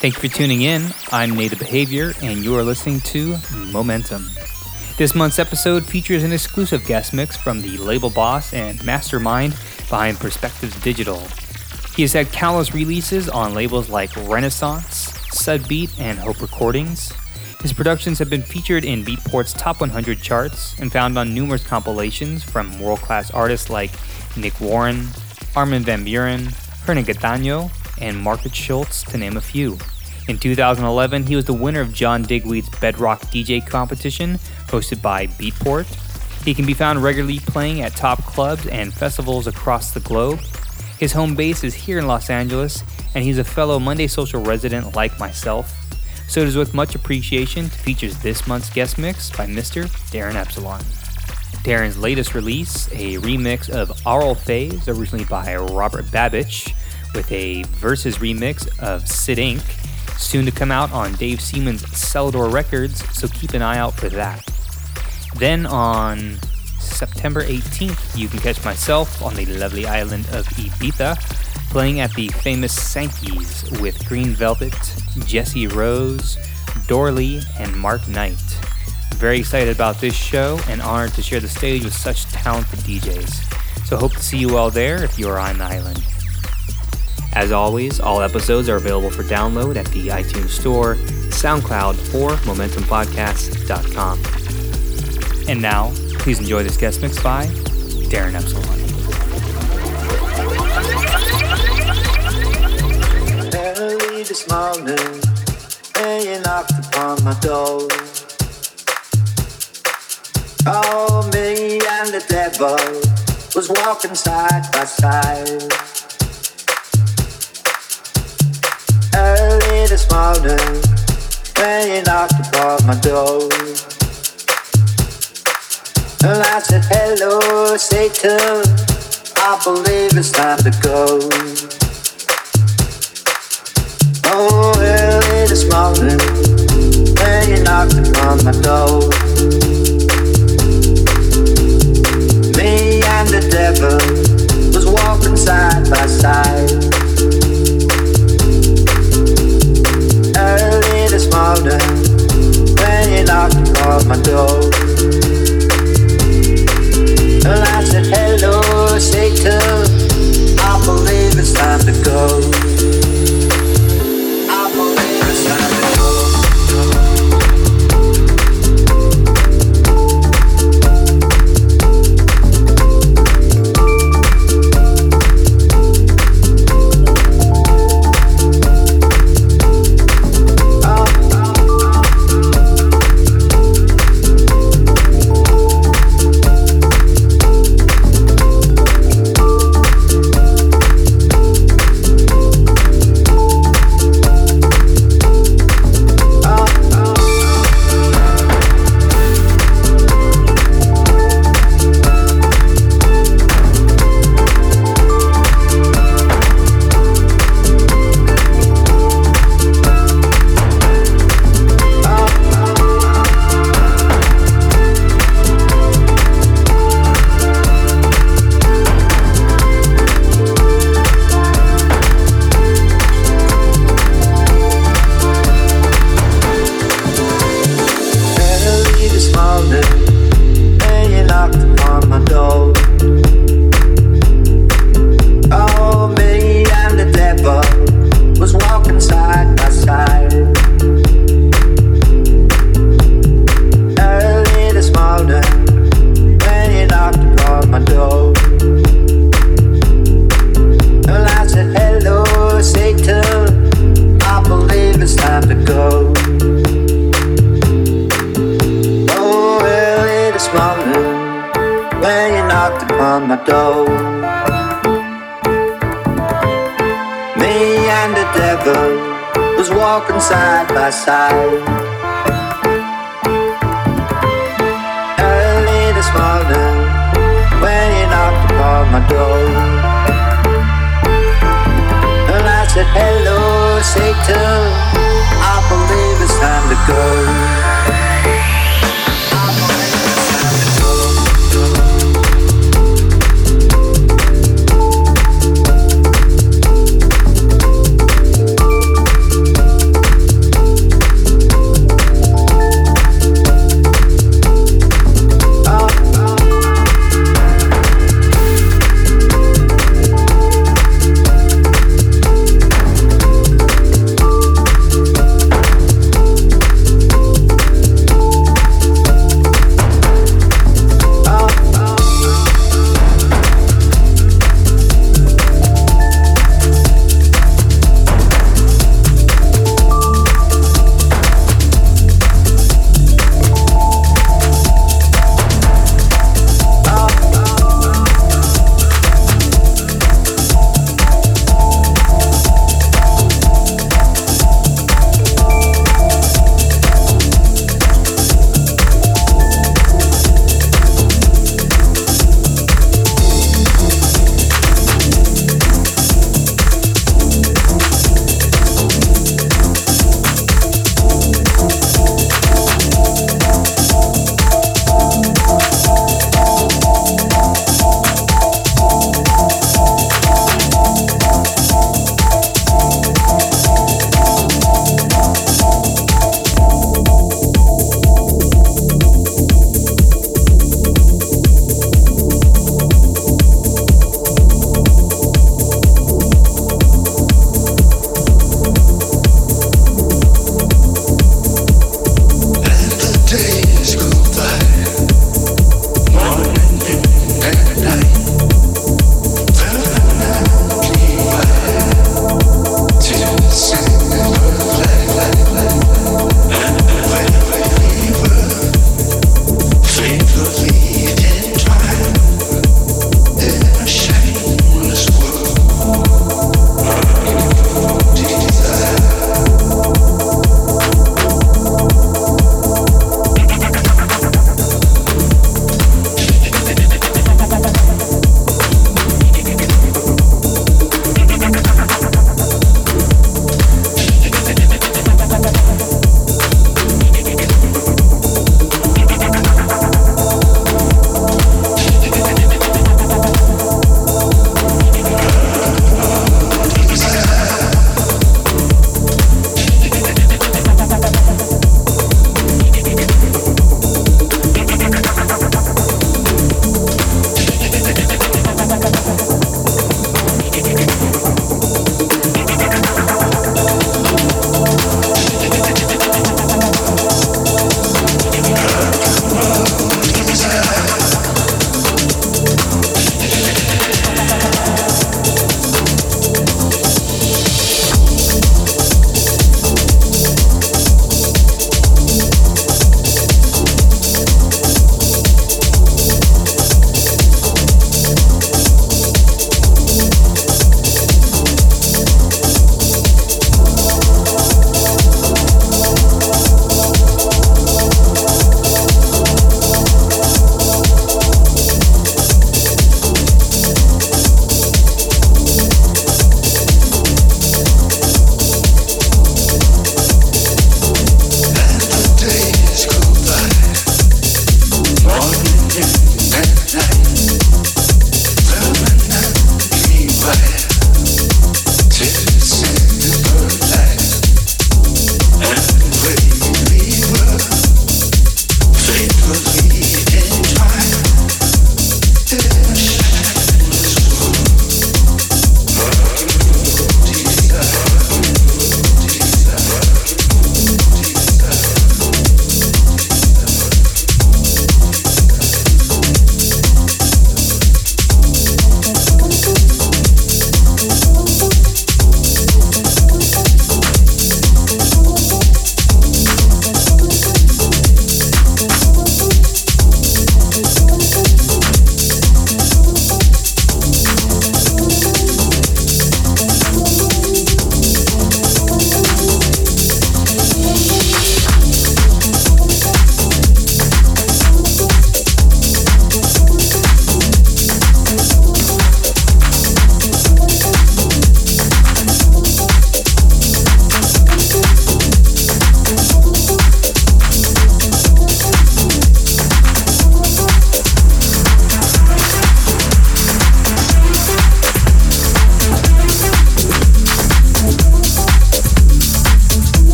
Thank you for tuning in. I'm Native Behavior, and you are listening to Momentum. This month's episode features an exclusive guest mix from the label boss and mastermind behind Perspectives Digital. He has had countless releases on labels like Renaissance, Sudbeat, and Hope Recordings. His productions have been featured in Beatport's top 100 charts and found on numerous compilations from world class artists like Nick Warren, Armin Van Buuren, Hernan Cattaneo, and Markus Schulz, to name a few. In 2011, he was the winner of John Digweed's Bedrock DJ competition hosted by Beatport. He can be found regularly playing at top clubs and festivals across the globe. His home base is here in Los Angeles, and he's a fellow Monday Social resident like myself. So it is with much appreciation to features this month's guest mix by Mr. Darin Epsilon. Darin's latest release, a remix of Aural Phase, originally by Robert Babicz, with a versus remix of Sid Inc., soon to come out on Dave Seaman's Selador Records, so keep an eye out for that. Then on September 18th, you can catch myself on the lovely island of Ibiza, playing at the famous Sankeys with Green Velvet, Jesse Rose, Doorly, and Mark Knight. Very excited about this show and honored to share the stage with such talented DJs. So hope to see you all there if you are on the island. As always, all episodes are available for download at the iTunes Store, SoundCloud, or MomentumPodcast.com. And now, please enjoy this guest mix by Darin Epsilon. Early this morning, upon my. Oh, me and the devil was walking side by side. early this morning when you knocked upon my door. And I said, Hello, Satan. I believe it's time to go. Oh, early this morning when you knocked upon my door. Devil was walking side by side. early this morning when you knocked on my door. And I said, Hello, Satan. I believe it's time to go.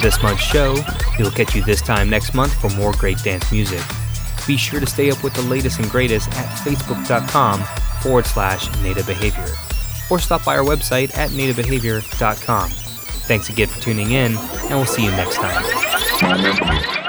This month's show. We'll catch you this time next month for more great dance music. Be sure to stay up with the latest and greatest at facebook.com forward slash native behavior or stop by our website at nativebehavior.com. Thanks again for tuning in, and we'll see you next time.